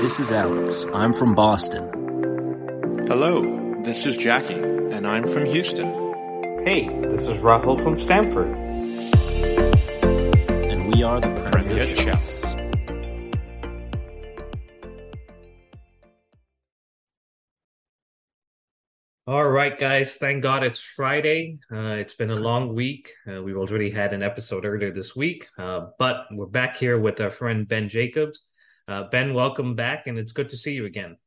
This is Alex. I'm from Boston. Hello, this is Jackie, and I'm from Houston. Hey, this is Rahul from Stanford. And we are the Premier, Premier Chels. Chels. All right, guys. Thank God it's Friday. Uh, it's been a long week. Uh, we've already had an episode earlier this week, uh, but we're back here with our friend Ben Jacobs. Uh, ben, welcome back, and it's good to see you again.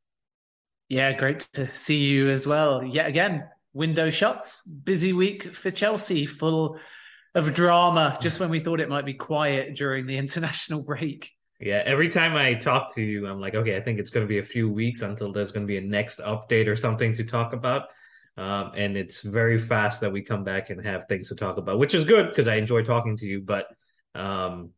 Yeah, great to see you as well. Yet again, window shuts. Busy week for Chelsea, full of drama. Just when we thought it might be quiet during the international break. Yeah, every time I talk to you, I'm like, okay, I think it's going to be a few weeks until there's going to be a next update or something to talk about. Um, and it's very fast that we come back and have things to talk about, which is good because I enjoy talking to you. But um,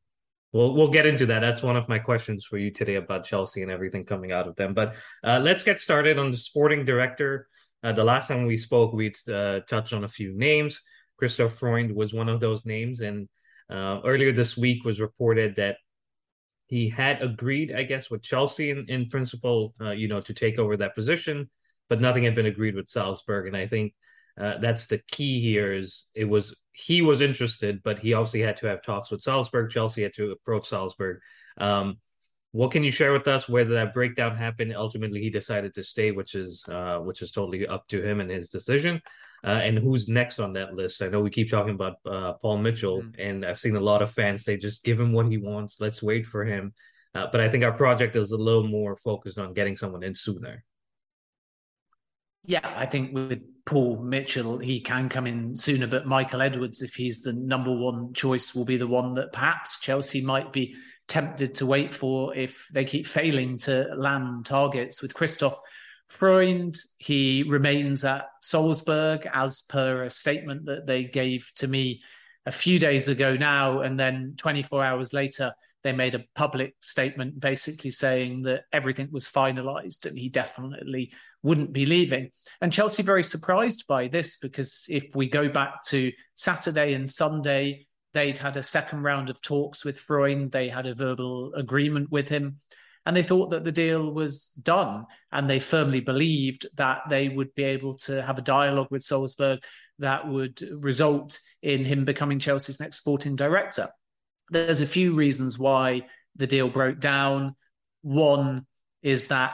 we'll we'll get into that. That's one of my questions for you today about Chelsea and everything coming out of them. But uh, let's get started on the sporting director. Uh, the last time we spoke, we uh, touched on a few names. Christoph Freund was one of those names, and uh, earlier this week was reported that he had agreed, I guess, with Chelsea in, in principle, uh, you know, to take over that position, but nothing had been agreed with Salzburg. And I think uh, that's the key here is it was he was interested, but he obviously had to have talks with Salzburg. Chelsea had to approach Salzburg. Um, what can you share with us whether that breakdown happened? Ultimately, he decided to stay, which is uh, which is totally up to him and his decision. Uh, and who's next on that list? I know we keep talking about uh, Paul Mitchell, mm-hmm. and I've seen a lot of fans say, "Just give him what he wants. Let's wait for him." Uh, but I think our project is a little more focused on getting someone in sooner. Yeah, I think with Paul Mitchell, he can come in sooner. But Michael Edwards, if he's the number one choice, will be the one that perhaps Chelsea might be tempted to wait for if they keep failing to land targets with Christoph Freund. He remains at Salzburg as per a statement that they gave to me a few days ago now. And then 24 hours later, they made a public statement basically saying that everything was finalized and he definitely wouldn't be leaving. And Chelsea very surprised by this because if we go back to Saturday and Sunday, they'd had a second round of talks with Freund. They had a verbal agreement with him. And they thought that the deal was done. And they firmly believed that they would be able to have a dialogue with Salzburg that would result in him becoming Chelsea's next sporting director. There's a few reasons why the deal broke down. One is that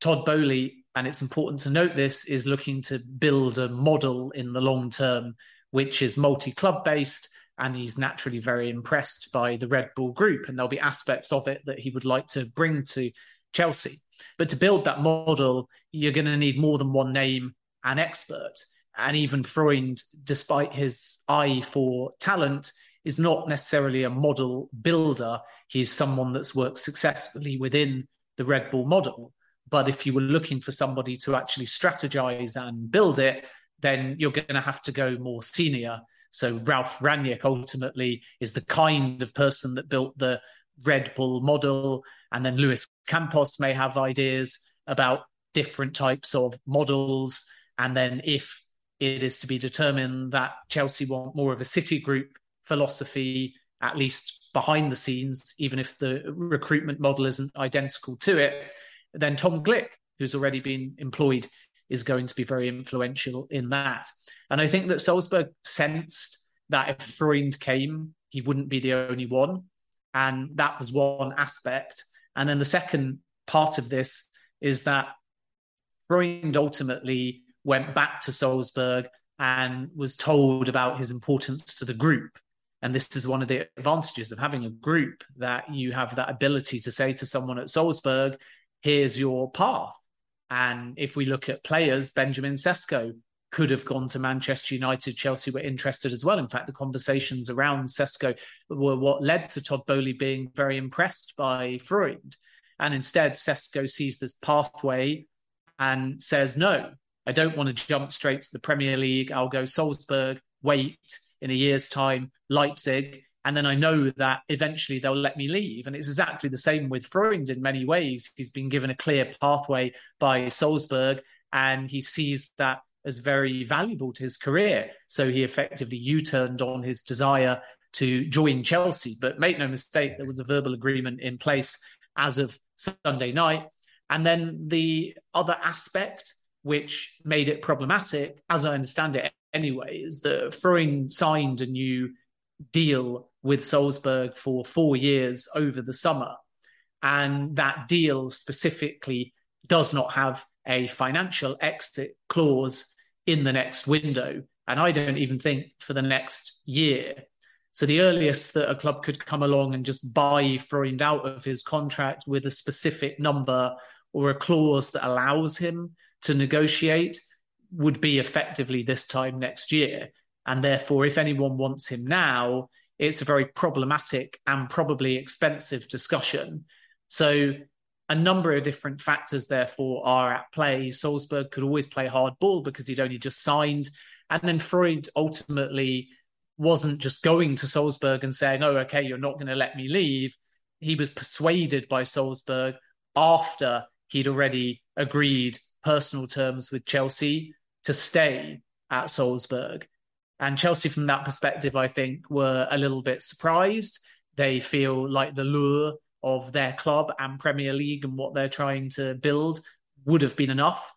Todd Boehly, and it's important to note this, is looking to build a model in the long term, which is multi club based and he's naturally very impressed by the Red Bull group. And there'll be aspects of it that he would like to bring to Chelsea. But to build that model, you're going to need more than one name and expert. And even Freund, despite his eye for talent, is not necessarily a model builder. He's someone that's worked successfully within the Red Bull model. But if you were looking for somebody to actually strategize and build it, then you're going to have to go more senior. So Ralph Rangnick ultimately is the kind of person that built the Red Bull model. And then Luis Campos may have ideas about different types of models. And then if it is to be determined that Chelsea want more of a City Group philosophy, at least behind the scenes, even if the recruitment model isn't identical to it, then Tom Glick, who's already been employed is going to be very influential in that. And I think that Salzburg sensed that if Freund came, he wouldn't be the only one. And that was one aspect. And then the second part of this is that Freund ultimately went back to Salzburg and was told about his importance to the group. And this is one of the advantages of having a group that you have that ability to say to someone at Salzburg, here's your path. And if we look at players, Benjamin Sesko could have gone to Manchester United. Chelsea were interested as well. In fact, the conversations around Sesko were what led to Todd Boehly being very impressed by Freund. And instead, Sesko sees this pathway and says, no, I don't want to jump straight to the Premier League. I'll go Salzburg, wait in a year's time, Leipzig, and then I know that eventually they'll let me leave. And it's exactly the same with Freund in many ways. He's been given a clear pathway by Salzburg, and he sees that as very valuable to his career. So he effectively U turned on his desire to join Chelsea. But make no mistake, there was a verbal agreement in place as of Sunday night. And then the other aspect, which made it problematic, as I understand it anyway, is that Freund signed a new deal with Salzburg for four years over the summer. And that deal specifically does not have a financial exit clause in the next window. And I don't even think for the next year. So the earliest that a club could come along and just buy Freund out of his contract with a specific number or a clause that allows him to negotiate would be effectively this time next year. And therefore, if anyone wants him now, it's a very problematic and probably expensive discussion. So a number of different factors, therefore, are at play. Salzburg could always play hardball because he'd only just signed. And then Freund ultimately wasn't just going to Salzburg and saying, oh, okay, you're not going to let me leave. He was persuaded by Salzburg after he'd already agreed personal terms with Chelsea to stay at Salzburg. And Chelsea, from that perspective, I think, were a little bit surprised. They feel like the lure of their club and Premier League and what they're trying to build would have been enough.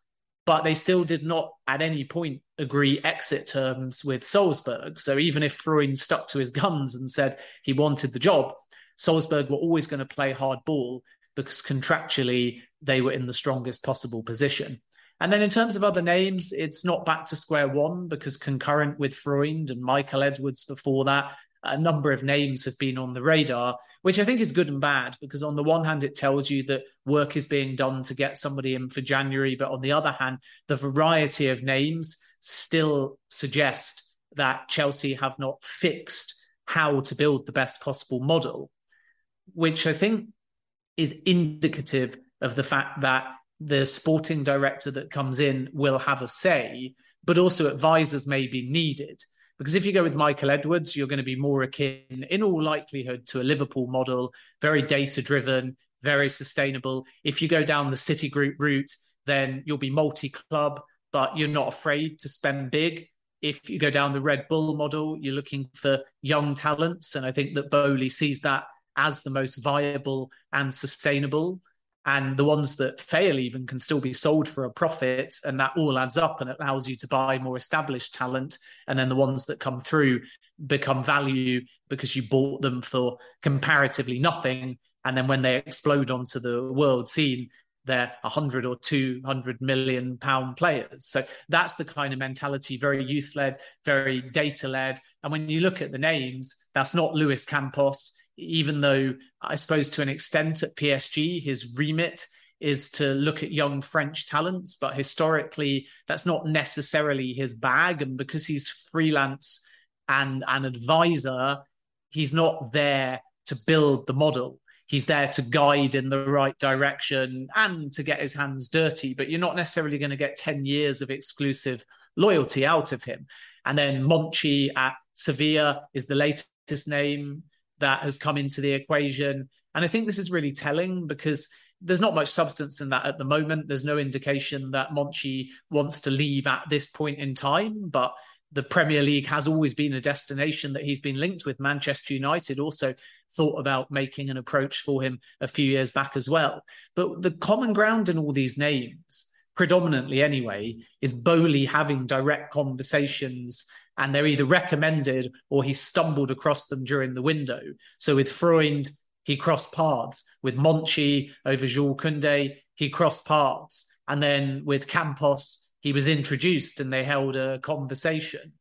But they still did not at any point agree exit terms with Salzburg. So even if Freund stuck to his guns and said he wanted the job, Salzburg were always going to play hard ball because contractually they were in the strongest possible position. And then in terms of other names, it's not back to square one because concurrent with Freund and Michael Edwards before that, a number of names have been on the radar, which I think is good and bad because on the one hand, it tells you that work is being done to get somebody in for January. But on the other hand, the variety of names still suggest that Chelsea have not fixed how to build the best possible model, which I think is indicative of the fact that the sporting director that comes in will have a say, but also advisors may be needed. Because if you go with Michael Edwards, you're going to be more akin, in all likelihood, to a Liverpool model, very data driven, very sustainable. If you go down the City Group route, then you'll be multi club, but you're not afraid to spend big. If you go down the Red Bull model, you're looking for young talents. And I think that Boehly sees that as the most viable and sustainable and the ones that fail even can still be sold for a profit and that all adds up and allows you to buy more established talent. And then the ones that come through become value because you bought them for comparatively nothing. And then when they explode onto the world scene they're 100 or 200 million pound players. So that's the kind of mentality very youth led very data led and when you look at the names that's not luis campos even though I suppose to an extent at PSG, his remit is to look at young French talents, but historically, that's not necessarily his bag. And because he's freelance and an advisor, he's not there to build the model. He's there to guide in the right direction and to get his hands dirty, but you're not necessarily going to get 10 years of exclusive loyalty out of him. And then Monchi at Sevilla is the latest name that has come into the equation. And I think this is really telling because there's not much substance in that at the moment. There's no indication that Monchi wants to leave at this point in time, but the Premier League has always been a destination that he's been linked with. Manchester United also thought about making an approach for him a few years back as well. But the common ground in all these names, predominantly anyway, is Boehly having direct conversations and they're either recommended or he stumbled across them during the window. So with Freund, he crossed paths. With Monchi over Jules Koundé, he crossed paths. And then with Campos, he was introduced and they held a conversation.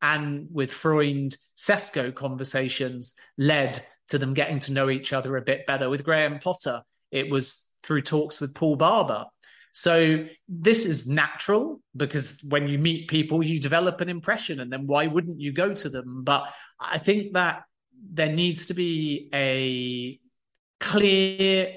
And with Freund, Sesko conversations led to them getting to know each other a bit better. With Graham Potter, it was through talks with Paul Barber so this is natural because when you meet people, you develop an impression, and then why wouldn't you go to them? But I think that there needs to be a clear,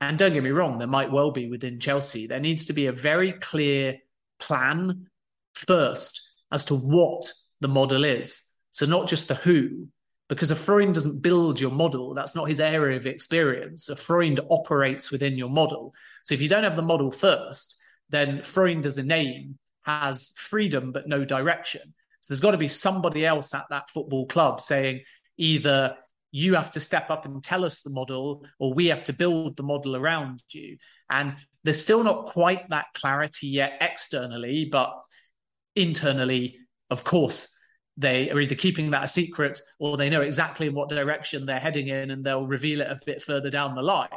and don't get me wrong, there might well be within Chelsea, there needs to be a very clear plan first as to what the model is. So not just the who, because a Freund doesn't build your model. That's not his area of experience. A Freund operates within your model. So if you don't have the model first, then Freund as a name has freedom but no direction. So there's got to be somebody else at that football club saying either you have to step up and tell us the model or we have to build the model around you. And There's still not quite that clarity yet externally, but internally, of course, they are either keeping that a secret or they know exactly in what direction they're heading in and they'll reveal it a bit further down the line.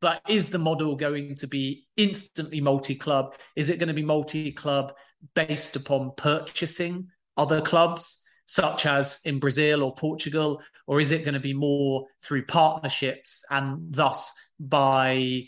But is the model going to be instantly multi club? Is it going to be multi club based upon purchasing other clubs, such as in Brazil or Portugal? Or is it going to be more through partnerships and thus by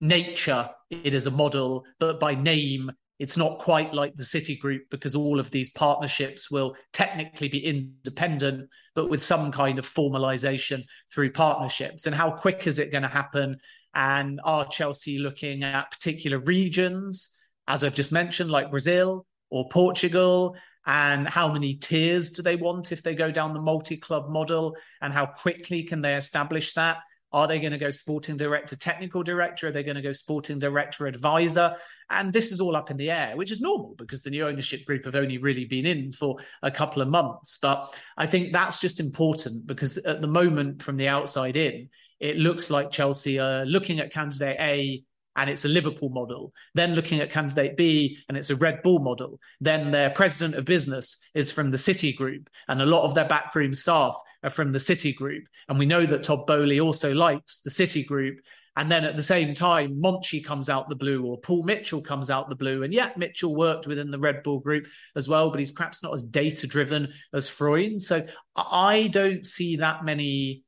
nature it is a model, but by name it's not quite like the City Group because all of these partnerships will technically be independent, but with some kind of formalization through partnerships. And how quick is it going to happen? And are Chelsea looking at particular regions, as I've just mentioned, like Brazil or Portugal? And how many tiers do they want if they go down the multi club model? And how quickly can they establish that? Are they going to go sporting director, technical director? Are they going to go sporting director, advisor? And this is all up in the air, which is normal because the new ownership group have only really been in for a couple of months. But I think that's just important because at the moment, from the outside in, it looks like Chelsea are looking at candidate A and it's a Liverpool model. Then looking at candidate B and it's a Red Bull model. Then their president of business is from the City Group, and a lot of their backroom staff are from the City Group. And we know that Todd Boehly also likes the City Group. And then at the same time, Monchi comes out the blue or Paul Mitchell comes out the blue. And yet Mitchell worked within the Red Bull group as well, but he's perhaps not as data driven as Freund. So I don't see that many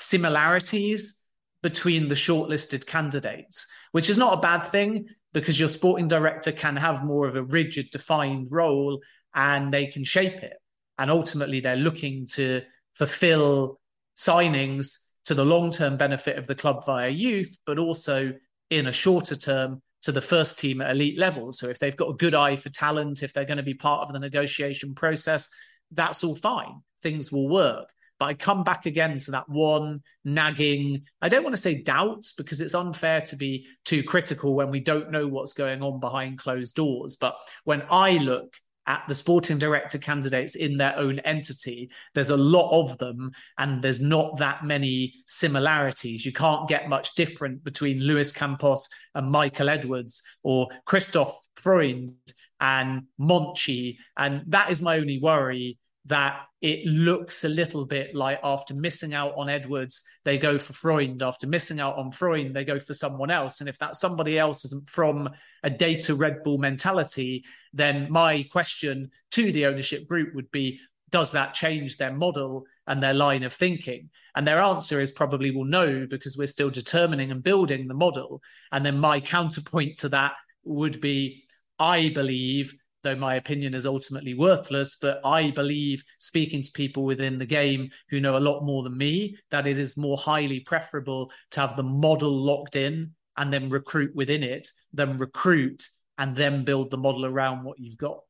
similarities between the shortlisted candidates, which is not a bad thing because your sporting director can have more of a rigid, defined role and they can shape it. And ultimately, they're looking to fulfill signings to the long term benefit of the club via youth, but also in a shorter term to the first team at elite level. So if they've got a good eye for talent, if they're going to be part of the negotiation process, that's all fine. Things will work. But I come back again to that one nagging, I don't want to say doubts because it's unfair to be too critical when we don't know what's going on behind closed doors. But when I look at the sporting director candidates in their own entity, there's a lot of them and there's not that many similarities. You can't get much different between Luis Campos and Michael Edwards or Christoph Freund and Monchi. And that is my only worry that it looks a little bit like after missing out on Edwards, they go for Freund. After missing out on Freund, they go for someone else. And if that somebody else isn't from a data Red Bull mentality, then my question to the ownership group would be Does that change their model and their line of thinking? And their answer is probably well, no, because we're still determining and building the model. And then my counterpoint to that would be I believe though my opinion is ultimately worthless. But I believe, speaking to people within the game who know a lot more than me, that it is more highly preferable to have the model locked in and then recruit within it than recruit and then build the model around what you've got.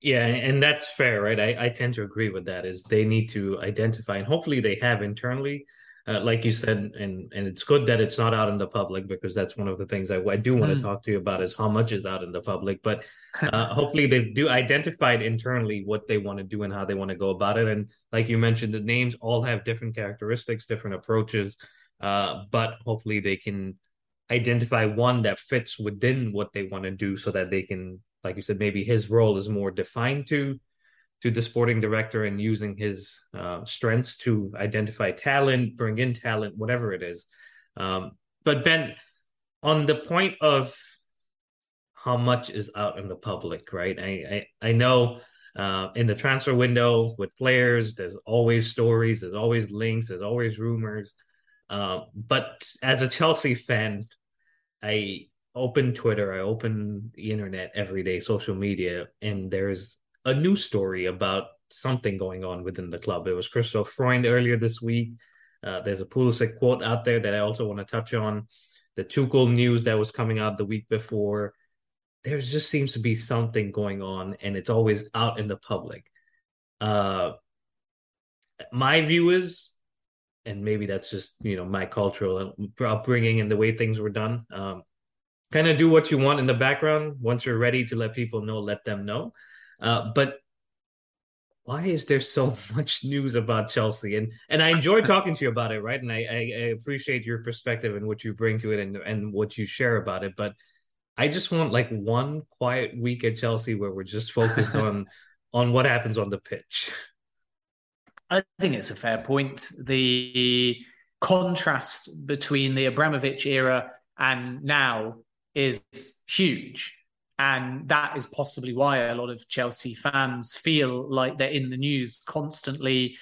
Yeah, and that's fair, right? I, I tend to agree with that. Is they need to identify, and hopefully they have internally uh, like you said, and and it's good that it's not out in the public because that's one of the things I, I do want to mm. talk to you about is how much is out in the public. But uh, hopefully they do identified internally what they want to do and how they want to go about it. And like you mentioned, the names all have different characteristics, different approaches, uh, but hopefully they can identify one that fits within what they want to do, so that they can, like you said, maybe his role is more defined to to the sporting director and using his uh, strengths to identify talent, bring in talent, whatever it is. Um, but Ben, on the point of how much is out in the public, right? I I, I know uh, in the transfer window with players, there's always stories, there's always links, there's always rumors. Uh, but as a Chelsea fan, I open Twitter, I open the internet every day, social media, and there's a news story about something going on within the club. It was Christoph Freund earlier this week. Uh, there's a Pulisic quote out there that I also want to touch on. The Tuchel news that was coming out the week before. There just seems to be something going on, and it's always out in the public. Uh, my view is, and maybe that's just you know my cultural upbringing and the way things were done. Um, kind of do what you want in the background. Once you're ready to let people know, let them know. Uh, but why is there so much news about Chelsea? And and I enjoy talking to you about it, right? And I, I, I appreciate your perspective and what you bring to it and and what you share about it. But I just want like one quiet week at Chelsea where we're just focused on on what happens on the pitch. I think it's a fair point. The contrast between the Abramovich era and now is huge. And that is possibly why a lot of Chelsea fans feel like they're in the news constantly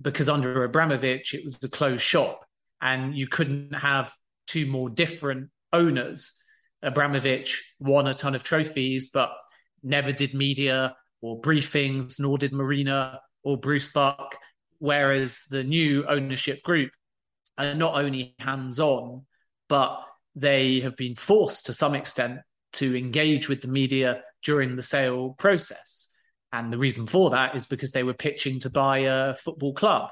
because under Abramovich, it was a closed shop and you couldn't have two more different owners. Abramovich won a ton of trophies, but never did media or briefings, nor did Marina or Bruce Buck. Whereas the new ownership group are not only hands on, but they have been forced to some extent to engage with the media during the sale process. And the reason for that is because they were pitching to buy a football club.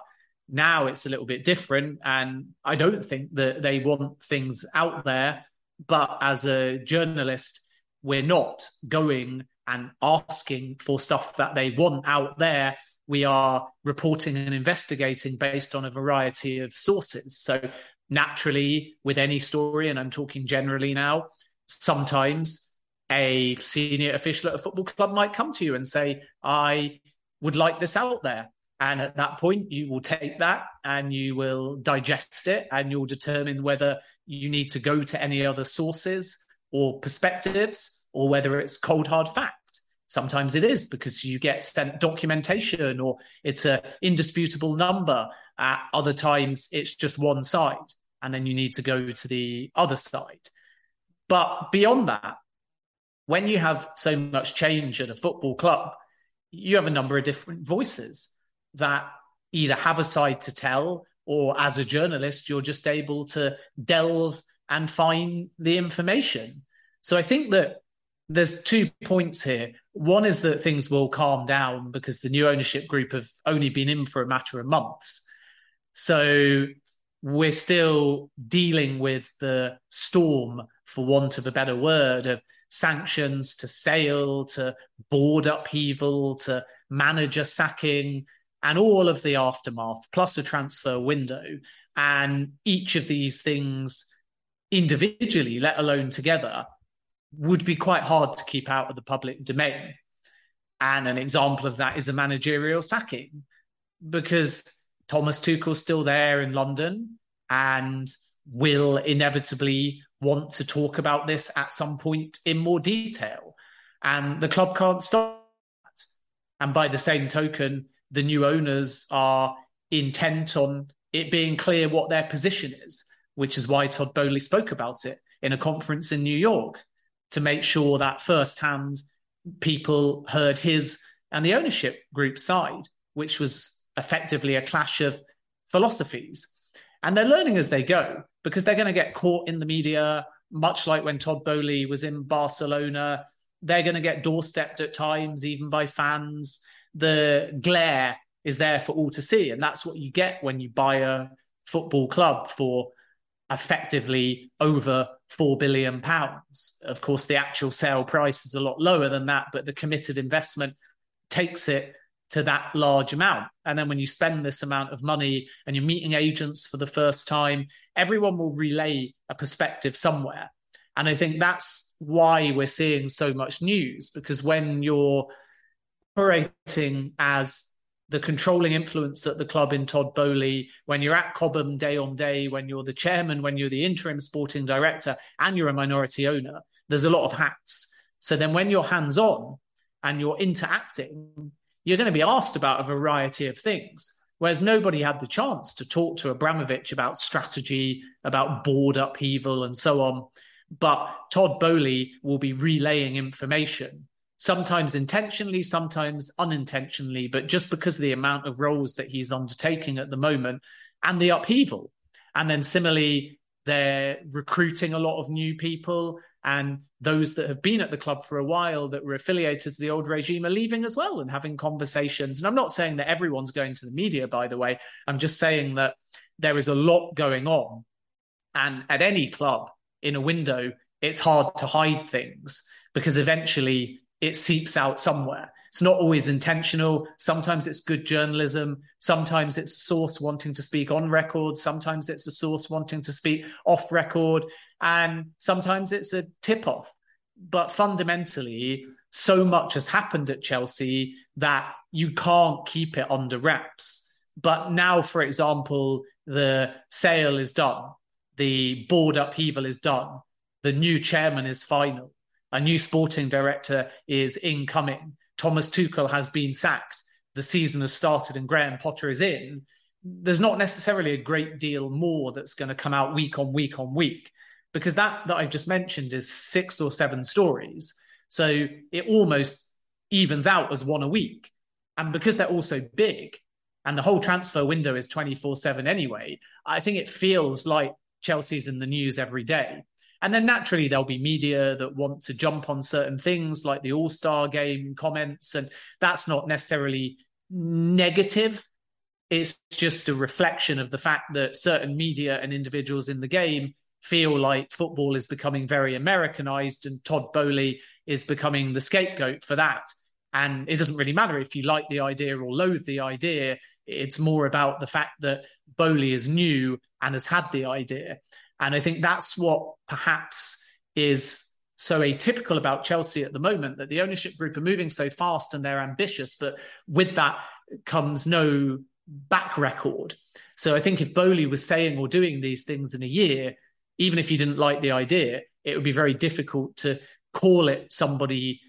Now it's a little bit different. And I don't think that they want things out there. But as a journalist, we're not going and asking for stuff that they want out there. We are reporting and investigating based on a variety of sources. So, naturally, with any story, and I'm talking generally now, sometimes a senior official at a football club might come to you and say, I would like this out there. And at that point, you will take that and you will digest it and you'll determine whether you need to go to any other sources or perspectives or whether it's cold hard fact. Sometimes it is because you get sent documentation or it's an indisputable number. At other times, it's just one side, and then you need to go to the other side. But beyond that, when you have so much change at a football club, you have a number of different voices that either have a side to tell or as a journalist, you're just able to delve and find the information. So I think that there's two points here. One is that things will calm down because the new ownership group have only been in for a matter of months. So we're still dealing with the storm, for want of a better word, of sanctions to sale to board upheaval to manager sacking and all of the aftermath, plus a transfer window. And each of these things individually, let alone together, would be quite hard to keep out of the public domain. And an example of that is a managerial sacking, because Thomas Tuchel's still there in London and will inevitably want to talk about this at some point in more detail. And the club can't stop that. And by the same token, the new owners are intent on it being clear what their position is, which is why Todd Boehly spoke about it in a conference in New York to make sure that firsthand people heard his and the ownership group side, which was effectively a clash of philosophies. And they're learning as they go because they're going to get caught in the media, much like when Todd Boehly was in Barcelona. They're going to get doorstepped at times, even by fans. The glare is there for all to see. And that's what you get when you buy a football club for effectively over four billion pounds. Of course, the actual sale price is a lot lower than that, but the committed investment takes it to that large amount. And then when you spend this amount of money and you're meeting agents for the first time, everyone will relay a perspective somewhere. And I think that's why we're seeing so much news because when you're operating as the controlling influence at the club in Todd Boehly, when you're at Cobham day on day, when you're the chairman, when you're the interim sporting director, and you're a minority owner, there's a lot of hats. So then when you're hands on and you're interacting, you're going to be asked about a variety of things. Whereas nobody had the chance to talk to Abramovich about strategy, about board upheaval, and so on. But Todd Boehly will be relaying information sometimes intentionally, sometimes unintentionally, but just because of the amount of roles that he's undertaking at the moment and the upheaval. And then similarly, they're recruiting a lot of new people, and those that have been at the club for a while that were affiliated to the old regime are leaving as well and having conversations. And I'm not saying that everyone's going to the media, by the way. I'm just saying that there is a lot going on. And at any club in a window, it's hard to hide things because eventually it seeps out somewhere. It's not always intentional. Sometimes it's good journalism. Sometimes it's a source wanting to speak on record. Sometimes it's a source wanting to speak off record. And sometimes it's a tip off. But fundamentally, so much has happened at Chelsea that you can't keep it under wraps. But now, for example, the sale is done, the board upheaval is done, the new chairman is final, a new sporting director is incoming Thomas Tuchel has been sacked, the season has started, and Graham Potter is in, there's not necessarily a great deal more that's going to come out week on week on week because that that I've just mentioned is six or seven stories. So it almost evens out as one a week. And because they're also big and the whole transfer window is 24/7 anyway, I think it feels like Chelsea's in the news every day. And then naturally, there'll be media that want to jump on certain things like the All Star game comments. And that's not necessarily negative. It's just a reflection of the fact that certain media and individuals in the game feel like football is becoming very Americanized and Todd Boehly is becoming the scapegoat for that. And it doesn't really matter if you like the idea or loathe the idea. It's more about the fact that Boehly is new and has had the idea. And I think that's what perhaps is so atypical about Chelsea at the moment that the ownership group are moving so fast and they're ambitious, but with that comes no back record. So I think if Boehly was saying or doing these things in a year, even if you didn't like the idea, it would be very difficult to call it somebody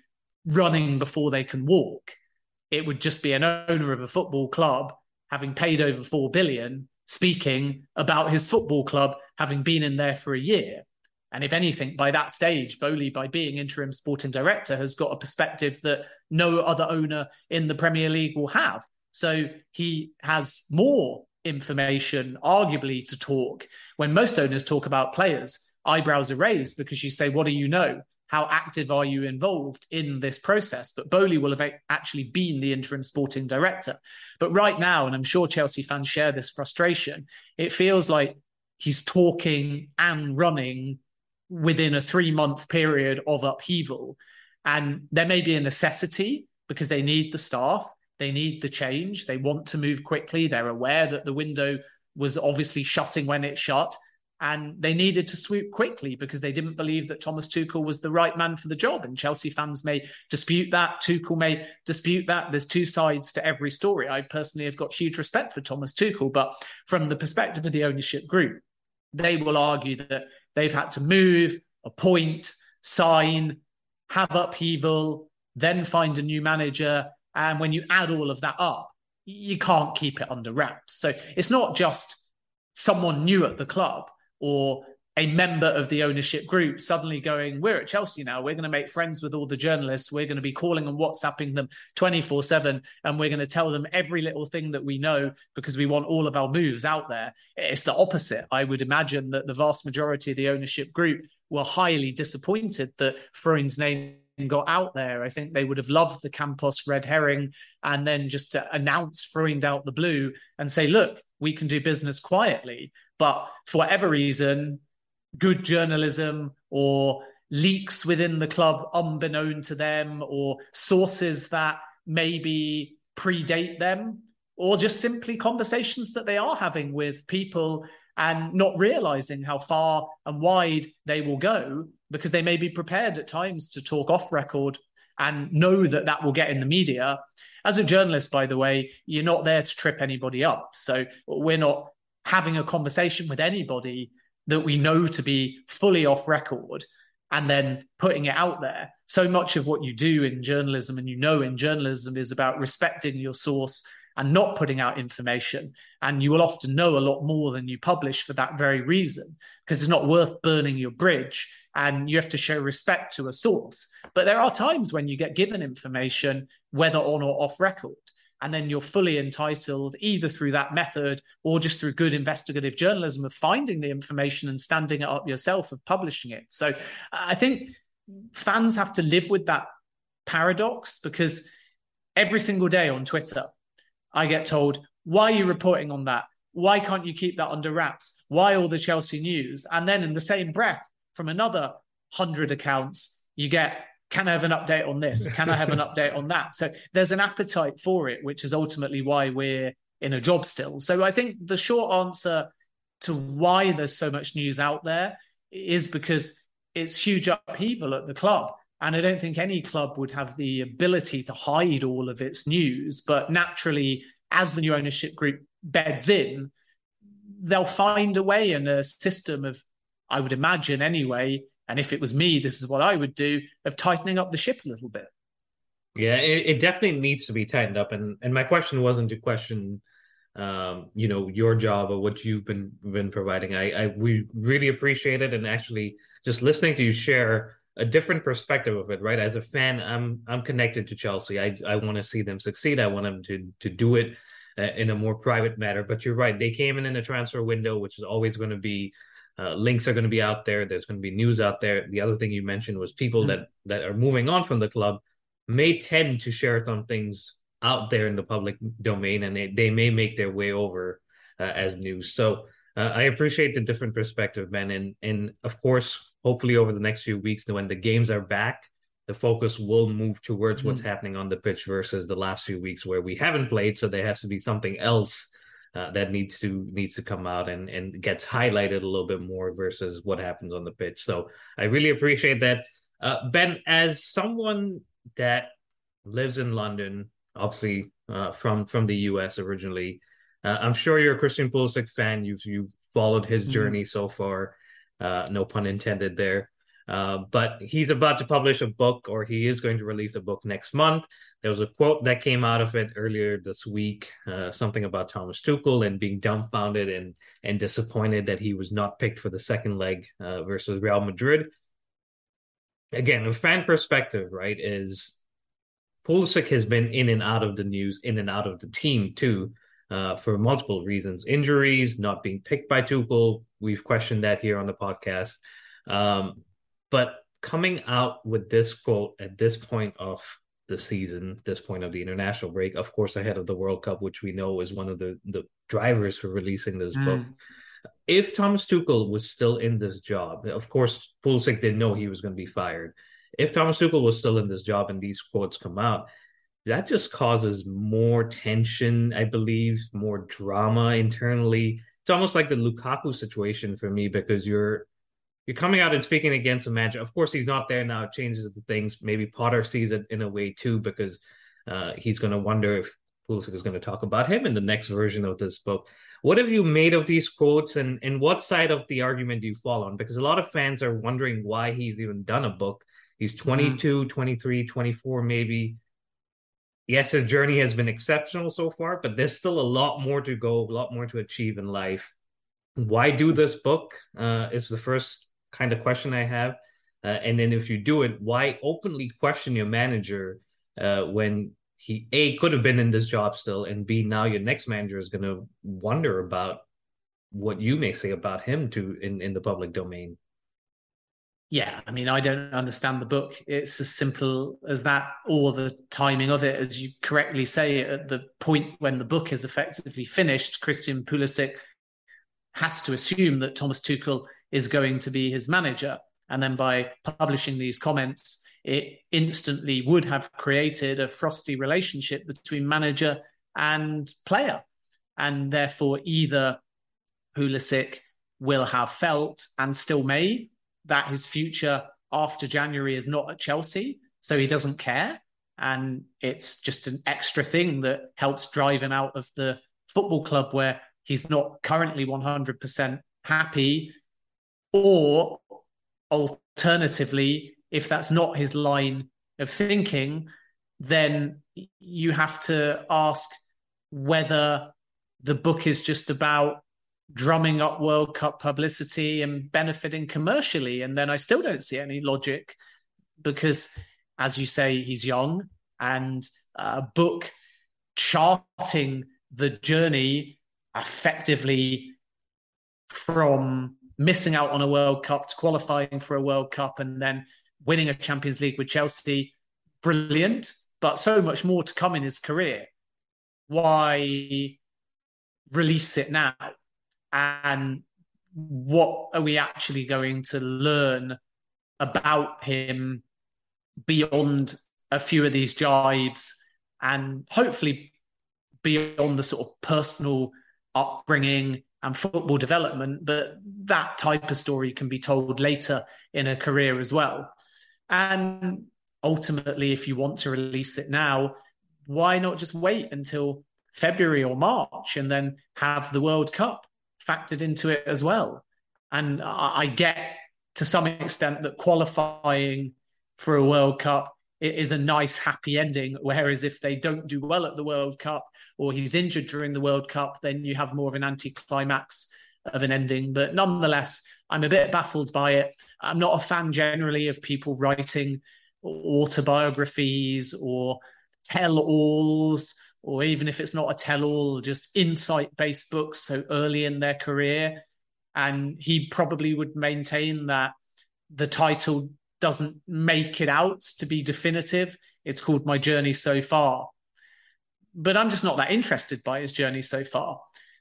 running before they can walk. It would just be an owner of a football club having paid over 4 billion speaking about his football club having been in there for a year. And if anything, by that stage, Boehly, by being interim sporting director, has got a perspective that no other owner in the Premier League will have. So he has more information, arguably, to talk. When most owners talk about players, eyebrows are raised because you say, What do you know? how active are you involved in this process? But Boehly will have actually been the interim sporting director. But right now, and I'm sure Chelsea fans share this frustration, it feels like he's talking and running within a three month period of upheaval. And there may be a necessity because they need the staff, they need the change, they want to move quickly. They're aware that the window was obviously shutting when it shut and they needed to swoop quickly because they didn't believe that Thomas Tuchel was the right man for the job. And Chelsea fans may dispute that. Tuchel may dispute that. There's two sides to every story. I personally have got huge respect for Thomas Tuchel, but from the perspective of the ownership group, they will argue that they've had to move, appoint, sign, have upheaval, then find a new manager. And when you add all of that up, you can't keep it under wraps. So it's not just someone new at the club or a member of the ownership group suddenly going, We're at Chelsea now. We're going to make friends with all the journalists. We're going to be calling and WhatsApping them 24 7. And we're going to tell them every little thing that we know because we want all of our moves out there. It's the opposite. I would imagine that the vast majority of the ownership group were highly disappointed that Freund's name got out there. I think they would have loved the Campos red herring and then just to announce Freund out the blue and say, Look, we can do business quietly. But for whatever reason, good journalism or leaks within the club unbeknown to them or sources that maybe predate them or just simply conversations that they are having with people and not realizing how far and wide they will go because they may be prepared at times to talk off record and know that that will get in the media. As a journalist, by the way, you're not there to trip anybody up. So we're not having a conversation with anybody that we know to be fully off record and then putting it out there. So much of what you do in journalism and you know in journalism is about respecting your source and not putting out information. And you will often know a lot more than you publish for that very reason, because it's not worth burning your bridge and you have to show respect to a source. But there are times when you get given information, whether on or off record and then you're fully entitled either through that method or just through good investigative journalism of finding the information and standing it up yourself of publishing it so i think fans have to live with that paradox because every single day on twitter i get told why are you reporting on that why can't you keep that under wraps why all the chelsea news and then in the same breath from another 100 accounts you get can I have an update on this? Can I have an update on that? So there's an appetite for it, which is ultimately why we're in a job still. So I think the short answer to why there's so much news out there is because it's huge upheaval at the club. And I don't think any club would have the ability to hide all of its news. But naturally, as the new ownership group beds in, they'll find a way and a system of, I would imagine anyway, and if it was me, this is what I would do of tightening up the ship a little bit. Yeah, it, it definitely needs to be tightened up. And and my question wasn't to question um, you know, your job or what you've been been providing. I, I we really appreciate it and actually just listening to you share a different perspective of it, right? As a fan, I'm I'm connected to Chelsea. I I want to see them succeed. I want them to to do it uh, in a more private matter. But you're right; they came in in a transfer window, which is always going to be uh, links are going to be out there. There's going to be news out there. The other thing you mentioned was people mm-hmm. that that are moving on from the club may tend to share some things out there in the public domain, and they, they may make their way over uh, as news. So uh, I appreciate the different perspective, man, and and of course, hopefully over the next few weeks, when the games are back, the focus will move towards mm-hmm. what's happening on the pitch versus the last few weeks where we haven't played. So there has to be something else uh, that needs to needs to come out and and gets highlighted a little bit more versus what happens on the pitch. So I really appreciate that, uh, Ben. As someone that lives in London, obviously uh, from from the U.S. originally, uh, I'm sure you're a Christian Pulisic fan. You've you followed his mm-hmm. journey so far. Uh, no pun intended there. Uh, but he's about to publish a book, or he is going to release a book next month. There was a quote that came out of it earlier this week, uh, something about Thomas Tuchel and being dumbfounded and and disappointed that he was not picked for the second leg uh, versus Real Madrid. Again, a fan perspective, right, is Pulisic has been in and out of the news, in and out of the team too, uh, for multiple reasons: injuries, not being picked by Tuchel. We've questioned that here on the podcast. Um, but coming out with this quote at this point of the season, this point of the international break, of course, ahead of the World Cup, which we know is one of the, the drivers for releasing this mm. book. If Thomas Tuchel was still in this job, of course, Pulisic didn't know he was going to be fired. If Thomas Tuchel was still in this job and these quotes come out, that just causes more tension, I believe, more drama internally. It's almost like the Lukaku situation for me because you're you're coming out and speaking against a manager. Of course, he's not there now. It changes the things. Maybe Potter sees it in a way too, because uh, he's going to wonder if Pulisic is going to talk about him in the next version of this book. What have you made of these quotes, and and what side of the argument do you fall on? Because a lot of fans are wondering why he's even done a book. He's mm-hmm. 22, mm-hmm. 23, 24, maybe. Yes, his journey has been exceptional so far, but there's still a lot more to go, a lot more to achieve in life. Why do this book? Uh, is the first kind of question I have. Uh, and then if you do it, why openly question your manager uh, when he a could have been in this job still, and b now your next manager is going to wonder about what you may say about him to in in the public domain. Yeah, I mean, I don't understand the book. It's as simple as that, or the timing of it, as you correctly say, at the point when the book is effectively finished, Christian Pulisic has to assume that Thomas Tuchel is going to be his manager. And then by publishing these comments, it instantly would have created a frosty relationship between manager and player. And therefore, either Pulisic will have felt and still may that his future after January is not at Chelsea, so he doesn't care. And it's just an extra thing that helps drive him out of the football club where he's not currently 100% happy or alternatively, if that's not his line of thinking, then you have to ask whether the book is just about drumming up World Cup publicity and benefiting commercially. And then I still don't see any logic because, as you say, he's young and uh, a book charting the journey effectively from missing out on a World Cup to qualifying for a World Cup and then winning a Champions League with Chelsea. Brilliant, but so much more to come in his career. Why release it now? And what are we actually going to learn about him beyond a few of these jibes and hopefully beyond the sort of personal upbringing and football development, but that type of story can be told later in a career as well. And ultimately, if you want to release it now, why not just wait until February or March and then have the World Cup factored into it as well? And I get to some extent that qualifying for a World Cup is a nice happy ending. Whereas if they don't do well at the World Cup or he's injured during the World Cup, then you have more of an anticlimax of an ending. But nonetheless, I'm a bit baffled by it. I'm not a fan generally of people writing autobiographies or tell alls, or even if it's not a tell all, just insight based books so early in their career. And he probably would maintain that the title doesn't make it out to be definitive. It's called My Journey So Far. But I'm just not that interested by his journey so far.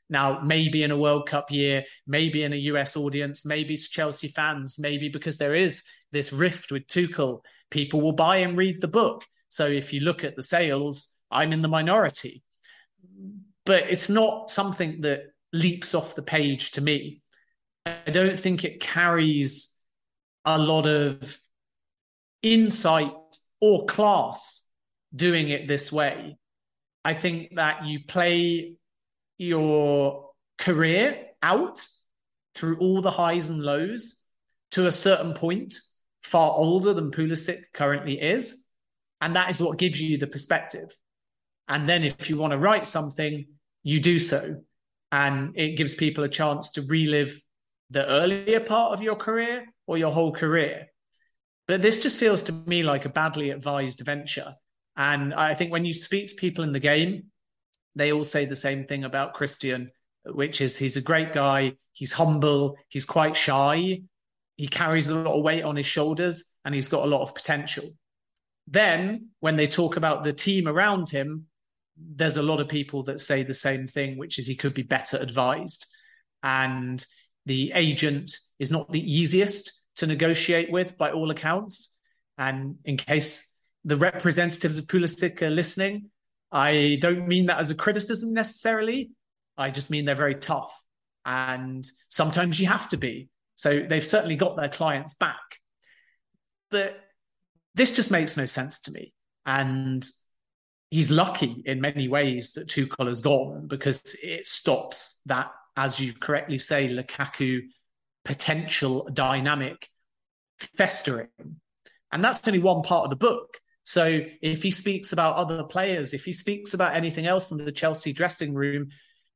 Now, maybe in a World Cup year, maybe in a US audience, maybe it's Chelsea fans, maybe because there is this rift with Tuchel, people will buy and read the book. So if you look at the sales, I'm in the minority. But it's not something that leaps off the page to me. I don't think it carries a lot of insight or class doing it this way. I think that you play your career out through all the highs and lows to a certain point, far older than Pulisic currently is. And that is what gives you the perspective. And then if you want to write something, you do so. And it gives people a chance to relive the earlier part of your career or your whole career. But this just feels to me like a badly advised venture. And I think when you speak to people in the game, they all say the same thing about Christian, which is he's a great guy, he's humble, he's quite shy, he carries a lot of weight on his shoulders, and he's got a lot of potential. Then, when they talk about the team around him, there's a lot of people that say the same thing, which is he could be better advised. And the agent is not the easiest to negotiate with by all accounts. And in case the representatives of Pulisic are listening, I don't mean that as a criticism necessarily. I just mean they're very tough. And sometimes you have to be. So they've certainly got their clients back. But this just makes no sense to me. And he's lucky in many ways that Tuchel has gone because it stops that, as you correctly say, Lukaku potential dynamic festering. And that's only one part of the book. So if he speaks about other players, if he speaks about anything else in the Chelsea dressing room,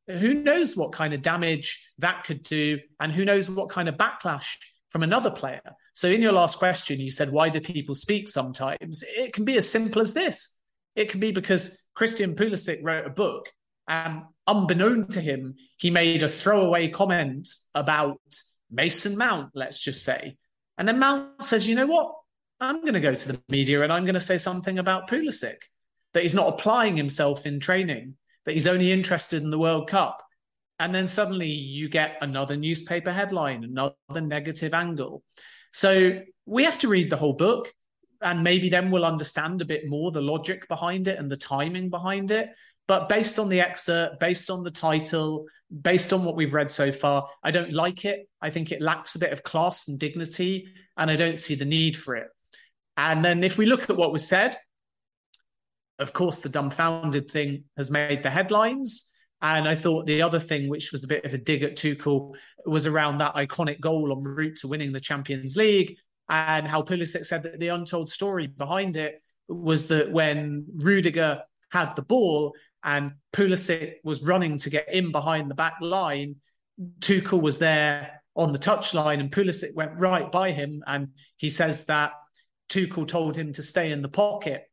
who knows what kind of damage that could do, and who knows what kind of backlash from another player. So in your last question, you said, why do people speak sometimes? It can be as simple as this. It can be because Christian Pulisic wrote a book and unbeknown to him, he made a throwaway comment about Mason Mount, let's just say. And then Mount says, you know what? I'm going to go to the media and I'm going to say something about Pulisic, that he's not applying himself in training, that he's only interested in the World Cup. And then suddenly you get another newspaper headline, another negative angle. So we have to read the whole book and maybe then we'll understand a bit more the logic behind it and the timing behind it. But based on the excerpt, based on the title, based on what we've read so far, I don't like it. I think it lacks a bit of class and dignity, and I don't see the need for it. And then if we look at what was said, of course, the dumbfounded thing has made the headlines. And I thought the other thing, which was a bit of a dig at Tuchel, was around that iconic goal on route to winning the Champions League and how Pulisic said that the untold story behind it was that when Rudiger had the ball, and Pulisic was running to get in behind the back line. Tuchel was there on the touchline, and Pulisic went right by him. And he says that Tuchel told him to stay in the pocket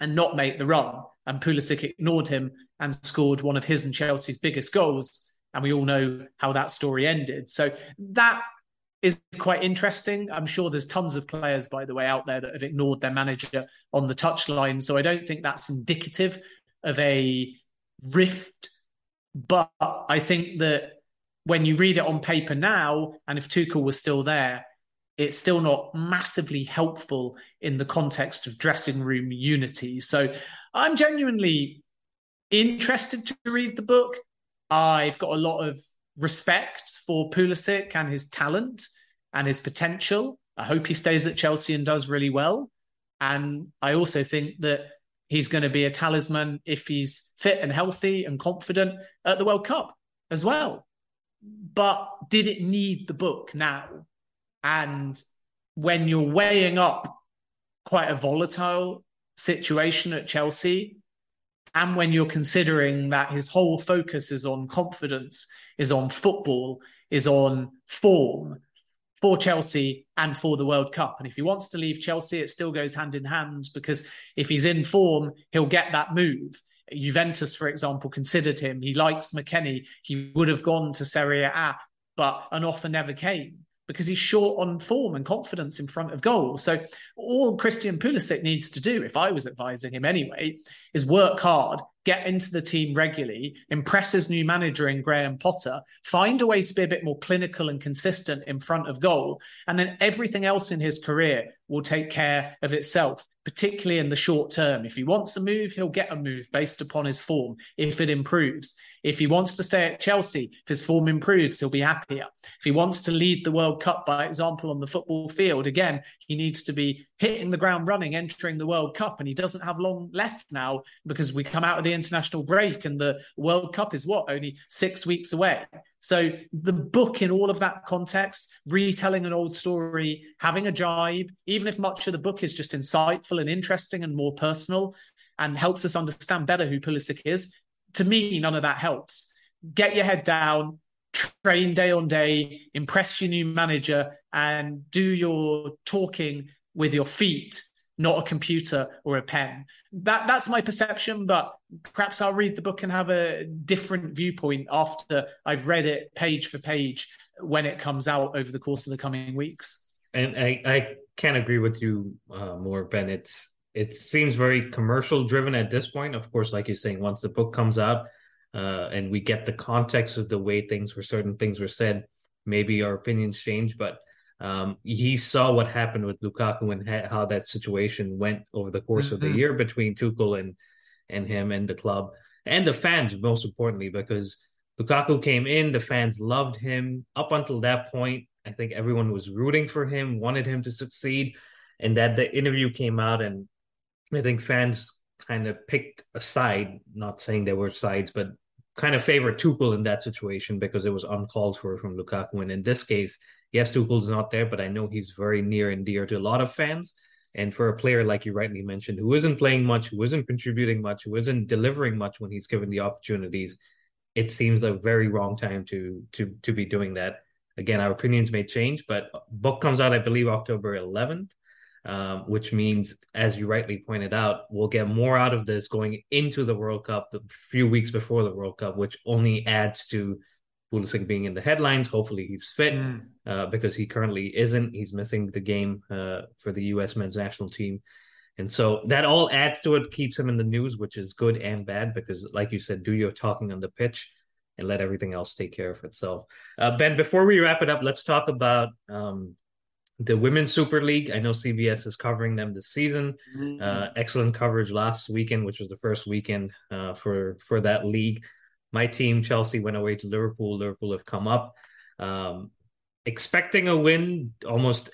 and not make the run. And Pulisic ignored him and scored one of his and Chelsea's biggest goals. And we all know how that story ended. So that is quite interesting. I'm sure there's tons of players, by the way, out there that have ignored their manager on the touchline. So I don't think that's indicative of a rift. But I think that when you read it on paper now, and if Tuchel was still there, it's still not massively helpful in the context of dressing room unity. So I'm genuinely interested to read the book. I've got a lot of respect for Pulisic and his talent and his potential. I hope he stays at Chelsea and does really well. And I also think that he's going to be a talisman if he's fit and healthy and confident at the World Cup as well. But did it need the book now? And when you're weighing up quite a volatile situation at Chelsea, and when you're considering that his whole focus is on confidence, is on football, is on form for Chelsea and for the World Cup. And if he wants to leave Chelsea, it still goes hand in hand because if he's in form, he'll get that move. Juventus, for example, considered him. He likes McKennie. He would have gone to Serie A, but an offer never came because he's short on form and confidence in front of goal. So all Christian Pulisic needs to do, if I was advising him anyway, is work hard, get into the team regularly, impress his new manager in Graham Potter, find a way to be a bit more clinical and consistent in front of goal, and then everything else in his career will take care of itself particularly in the short term. If he wants a move, he'll get a move based upon his form if it improves. If he wants to stay at Chelsea, if his form improves, he'll be happier. If he wants to lead the World Cup by example on the football field, again, he needs to be hitting the ground running, entering the World Cup. And he doesn't have long left now because we come out of the international break and the World Cup is what, only six weeks away. So the book, in all of that context, retelling an old story, having a jibe, even if much of the book is just insightful and interesting and more personal, and helps us understand better who Pulisic is. To me, none of that helps. Get your head down, train day on day, impress your new manager, and do your talking with your feet not a computer or a pen. That that's my perception, but perhaps I'll read the book and have a different viewpoint after I've read it page for page when it comes out over the course of the coming weeks. And I, I can't agree with you uh, more, Ben. It's it seems very commercial driven at this point. Of course, like you're saying, once the book comes out uh, and we get the context of the way things were certain things were said, maybe our opinions change. But um, he saw what happened with Lukaku and ha- how that situation went over the course mm-hmm. of the mm-hmm. year between Tuchel and and him and the club and the fans, most importantly, because Lukaku came in, the fans loved him up until that point. I think everyone was rooting for him, wanted him to succeed, and that the interview came out, and I think fans kind of picked a side. Not saying there were sides, but kind of favor Tuchel in that situation because it was uncalled for from Lukaku. And in this case, yes, Tuchel's not there, but I know he's very near and dear to a lot of fans. And for a player like you rightly mentioned, who isn't playing much, who isn't contributing much, who isn't delivering much when he's given the opportunities, it seems a very wrong time to to to be doing that. Again, our opinions may change, but book comes out, I believe, October 11th, um, which means, as you rightly pointed out, we'll get more out of this going into the World Cup, the few weeks before the World Cup, which only adds to Pulisic being in the headlines. Hopefully, he's fit mm. uh, because he currently isn't. He's missing the game uh, for the U.S. men's national team. And so that all adds to it, keeps him in the news, which is good and bad because, like you said, do your talking on the pitch and let everything else take care of itself. Uh, ben, before we wrap it up, let's talk about um, the Women's Super League. I know CBS is covering them this season. Mm-hmm. Uh, excellent coverage last weekend, which was the first weekend uh, for for that league my team, Chelsea, went away to Liverpool. Liverpool have come up. Um, expecting a win, almost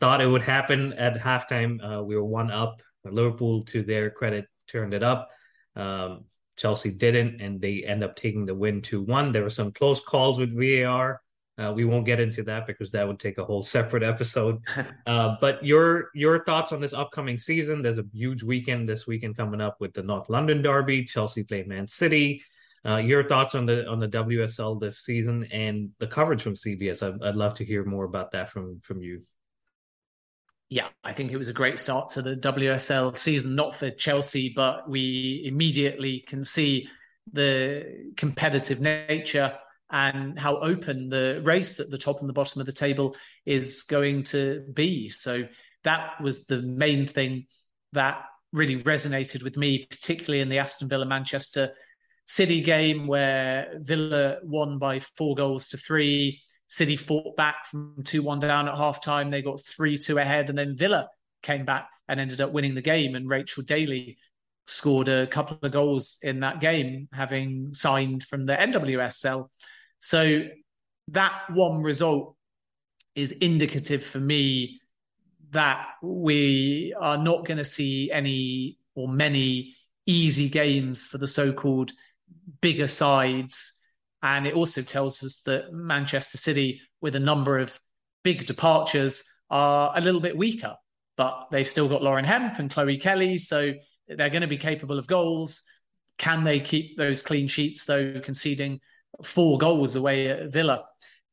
thought it would happen at halftime. Uh, we were one up. Liverpool, to their credit, turned it up. Um, Chelsea didn't, and they end up taking the win 2 1. There were some close calls with VAR. Uh, we won't get into that because that would take a whole separate episode. Uh, but your your thoughts on this upcoming season? There's a huge weekend this weekend coming up with the North London Derby. Chelsea play Man City. Uh, your thoughts on the on the WSL this season and the coverage from CBS? I'd, I'd love to hear more about that from from you. Yeah, I think it was a great start to the WSL season, not for Chelsea, but we immediately can see the competitive nature and how open the race at the top and the bottom of the table is going to be. So that was the main thing that really resonated with me, particularly in the Aston Villa Manchester City game where Villa won by four goals to three. City fought back from 2 1 down at half time. They got 3 2 ahead, and then Villa came back and ended up winning the game. And Rachel Daly scored a couple of goals in that game, having signed from the NWSL. So that one result is indicative for me that we are not going to see any or many easy games for the so-called bigger sides. And it also tells us that Manchester City with a number of big departures are a little bit weaker but they've still got Lauren Hemp and Chloe Kelly so they're going to be capable of goals. Can they keep those clean sheets though conceding four goals away at Villa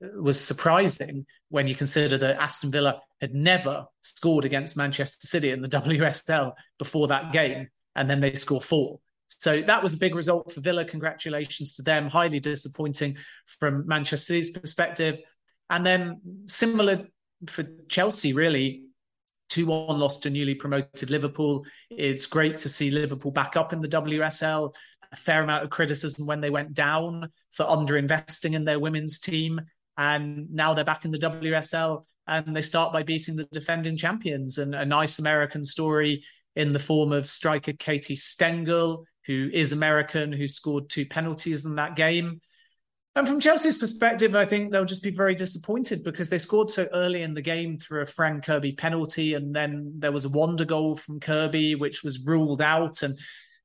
uh, was surprising when you consider that Aston Villa had never scored against Manchester City in the WSL before that game, and then they score four. So that was a big result for Villa. Congratulations to them. Highly disappointing from Manchester City's perspective. And then similar for Chelsea, really. 2 1 loss to newly promoted Liverpool. It's great to see Liverpool back up in the WSL. A fair amount of criticism when they went down for underinvesting in their women's team and now they're back in the WSL and they start by beating the defending champions and a nice American story in the form of striker Katie Stengel, who is American, who scored two penalties in that game. And from Chelsea's perspective, I think they'll just be very disappointed because they scored so early in the game through a Fran Kirby penalty. And then there was a wonder goal from Kirby, which was ruled out. And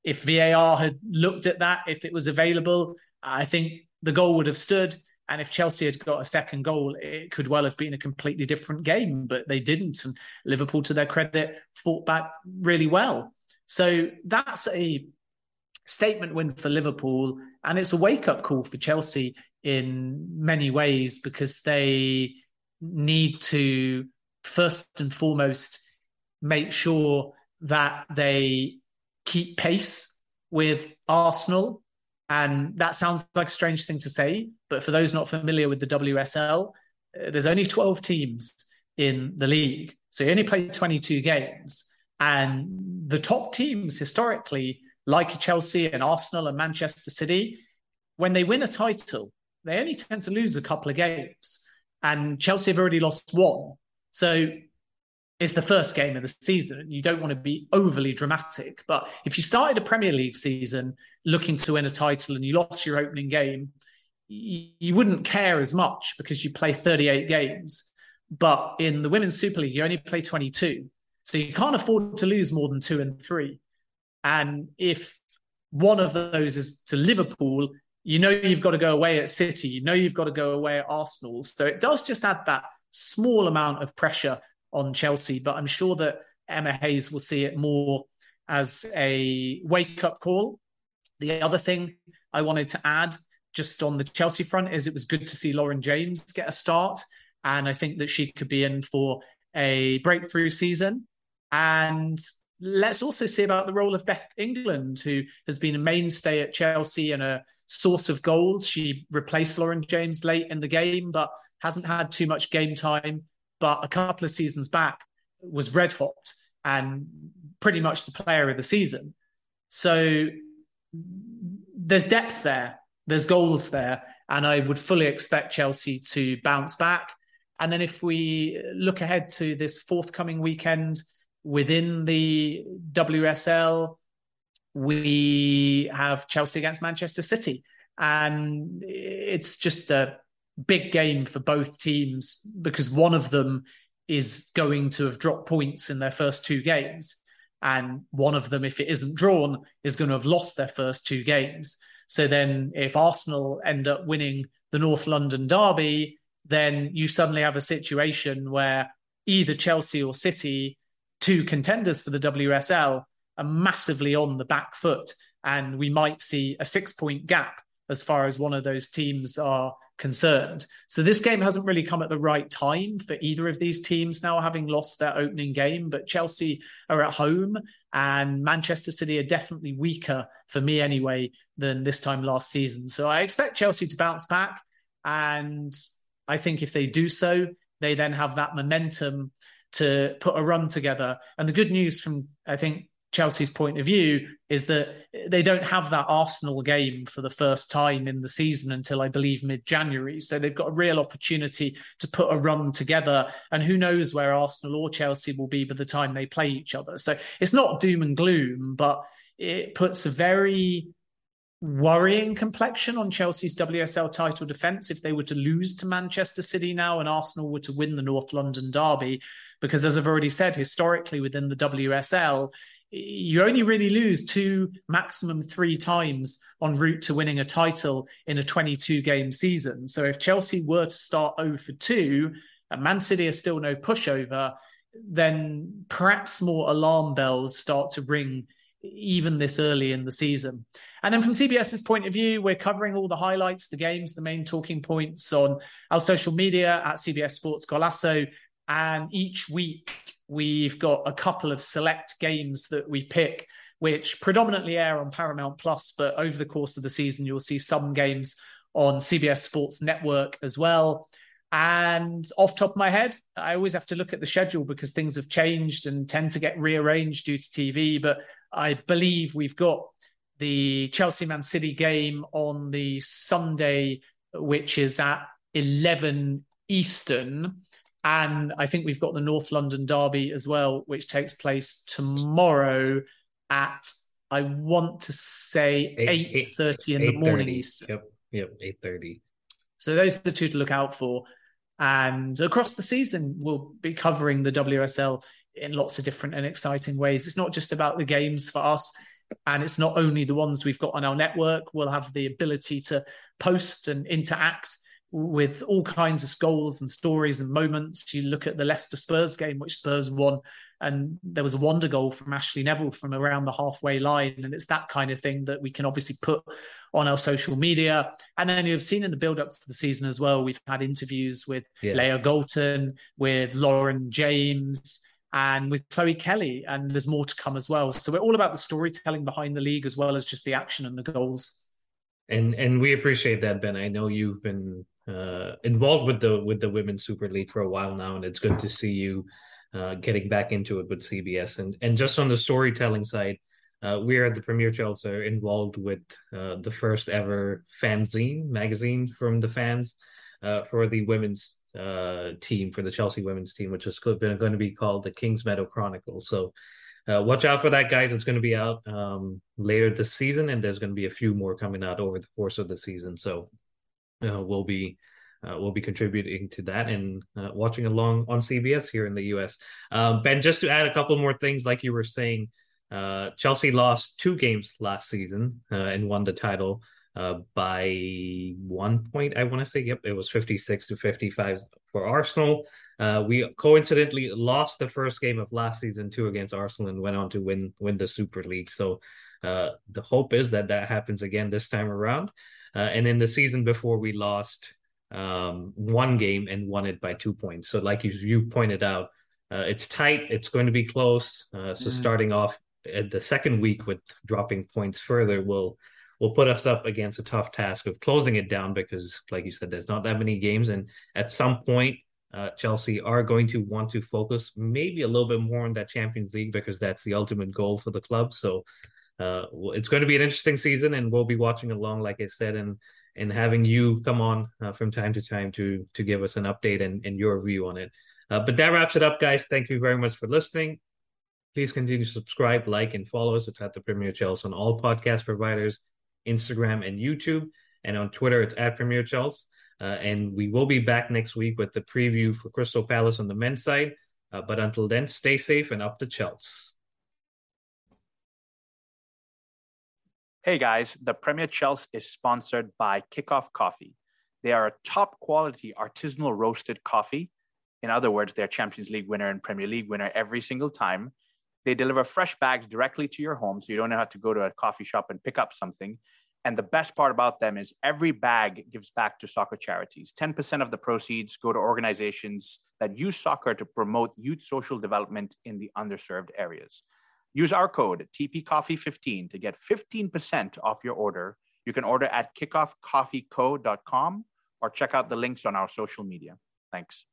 if VAR had looked at that, if it was available, I think the goal would have stood. And if Chelsea had got a second goal, it could well have been a completely different game, but they didn't. And Liverpool, to their credit, fought back really well. So that's a statement win for Liverpool. And it's a wake up call for Chelsea in many ways because they need to, first and foremost, make sure that they keep pace with Arsenal and that sounds like a strange thing to say, but for those not familiar with the WSL, uh, there's only 12 teams in the league. So you only play 22 games. And the top teams historically, like Chelsea and Arsenal and Manchester City, when they win a title, they only tend to lose a couple of games. And Chelsea have already lost one. So it's the first game of the season and you don't want to be overly dramatic. But if you started a Premier League season looking to win a title and you lost your opening game, you, wouldn't care as much because you play 38 games. But in the Women's Super League, you only play 22. So you can't afford to lose more than two and three. And if one of those is to Liverpool, you know you've got to go away at City, you know you've got to go away at Arsenal. So it does just add that small amount of pressure on Chelsea, but I'm sure that Emma Hayes will see it more as a wake up call. The other thing I wanted to add just on the Chelsea front is it was good to see Lauren James get a start. And I think that she could be in for a breakthrough season. And let's also see about the role of Beth England, who has been a mainstay at Chelsea and a source of goals. She replaced Lauren James late in the game, but hasn't had too much game time but a couple of seasons back was red hot and pretty much the player of the season. So there's depth there, there's goals there, and I would fully expect Chelsea to bounce back. And then if we look ahead to this forthcoming weekend within the WSL, we have Chelsea against Manchester City. And it's just a big game for both teams because one of them is going to have dropped points in their first two games. And one of them, if it isn't drawn, is going to have lost their first two games. So then, if Arsenal end up winning the North London Derby, then you suddenly have a situation where either Chelsea or City, two contenders for the WSL, are massively on the back foot. And we might see a six point gap as far as one of those teams are concerned. So this game hasn't really come at the right time for either of these teams now having lost their opening game, but Chelsea are at home and Manchester City are definitely weaker for me anyway than this time last season. So I expect Chelsea to bounce back and I think if they do so, they then have that momentum to put a run together. And the good news from I think Chelsea's point of view is that they don't have that Arsenal game for the first time in the season until I believe mid January. So they've got a real opportunity to put a run together. And who knows where Arsenal or Chelsea will be by the time they play each other. So it's not doom and gloom, but it puts a very worrying complexion on Chelsea's WSL title defence if they were to lose to Manchester City now and Arsenal were to win the North London derby. Because as I've already said, historically within the WSL, you only really lose two, maximum three times en route to winning a title in a 22 game season. So if Chelsea were to start 0 for 2 and Man City are still no pushover, then perhaps more alarm bells start to ring even this early in the season. And then from CBS's point of view, we're covering all the highlights, the games, the main talking points on our social media at CBS Sports Golazo. And each week we've got a couple of select games that we pick, which predominantly air on Paramount Plus, but over the course of the season, you'll see some games on CBS Sports Network as well. And off top of my head, I always have to look at the schedule because things have changed and tend to get rearranged due to TV. But I believe we've got the Chelsea Man City game on the Sunday, which is at 11 Eastern. And I think we've got the North London Derby as well, which takes place tomorrow at I want to say eight thirty in the morning Eastern. Yep, yep, eight thirty. So those are the two to look out for. And across the season, we'll be covering the WSL in lots of different and exciting ways. It's not just about the games for us, and it's not only the ones we've got on our network. We'll have the ability to post and interact with all kinds of goals and stories and moments. You look at the Leicester Spurs game, which Spurs won, and there was a wonder goal from Ashleigh Neville from around the halfway line. And it's that kind of thing that we can obviously put on our social media. And then you've seen in the build up to the season as well, we've had interviews with yeah. Leah Galton, with Lauren James. And with Chloe Kelly, and there's more to come as well. So we're all about the storytelling behind the league as well as just the action and the goals and and we appreciate that ben. I know you've been uh, involved with the with the women's super league for a while now and it's good to see you uh, getting back into it with cbs and and just on the storytelling side uh, we are at the premier chels involved with uh, the first ever fanzine magazine from the fans uh, for the women's uh, team for the chelsea women's team which is going to be called the Kings Meadow chronicle. So uh, watch out for that, guys. It's going to be out um, later this season, and there's going to be a few more coming out over the course of the season. So uh, we'll be uh, we'll be contributing to that and uh, watching along on CBS here in the U.S. Um, ben, just to add a couple more things, like you were saying, uh, Chelsea lost two games last season uh, and won the title by one point. I want to say, yep, it was fifty-six to fifty-five for Arsenal. Uh, we coincidentally lost the first game of last season too against Arsenal and went on to win win the Super League. So uh, the hope is that that happens again this time around. Uh, and in the season before, we lost um, one game and won it by two points. So like you you pointed out, uh, it's tight. It's going to be close. Uh, so mm. starting off at the second week with dropping points further will will put us up against a tough task of closing it down because, like you said, there's not that many games, and at some point uh, Chelsea are going to want to focus maybe a little bit more on that Champions League because that's the ultimate goal for the club. So uh, it's going to be an interesting season, and we'll be watching along, like I said, and and having you come on uh, from time to time to to give us an update and, and your view on it. Uh, but that wraps it up, guys. Thank you very much for listening. Please continue to subscribe, like, and follow us. It's at the Premier Chels on all podcast providers, Instagram and YouTube, and on Twitter it's at Premier Chels. Uh, and we will be back next week with the preview for Crystal Palace on the men's side. Uh, but until then, stay safe and up the Chelsea. Hey guys, the Premier Chels is sponsored by Kickoff Coffee. They are a top quality artisanal roasted coffee. In other words, they're Champions League winner and Premier League winner every single time. They deliver fresh bags directly to your home, so you don't have to go to a coffee shop and pick up something. And the best part about them is every bag gives back to soccer charities. 10% of the proceeds go to organizations that use soccer to promote youth social development in the underserved areas. Use our code TPCoffee15 to get 15% off your order. You can order at kickoffcoffeeco.com or check out the links on our social media. Thanks.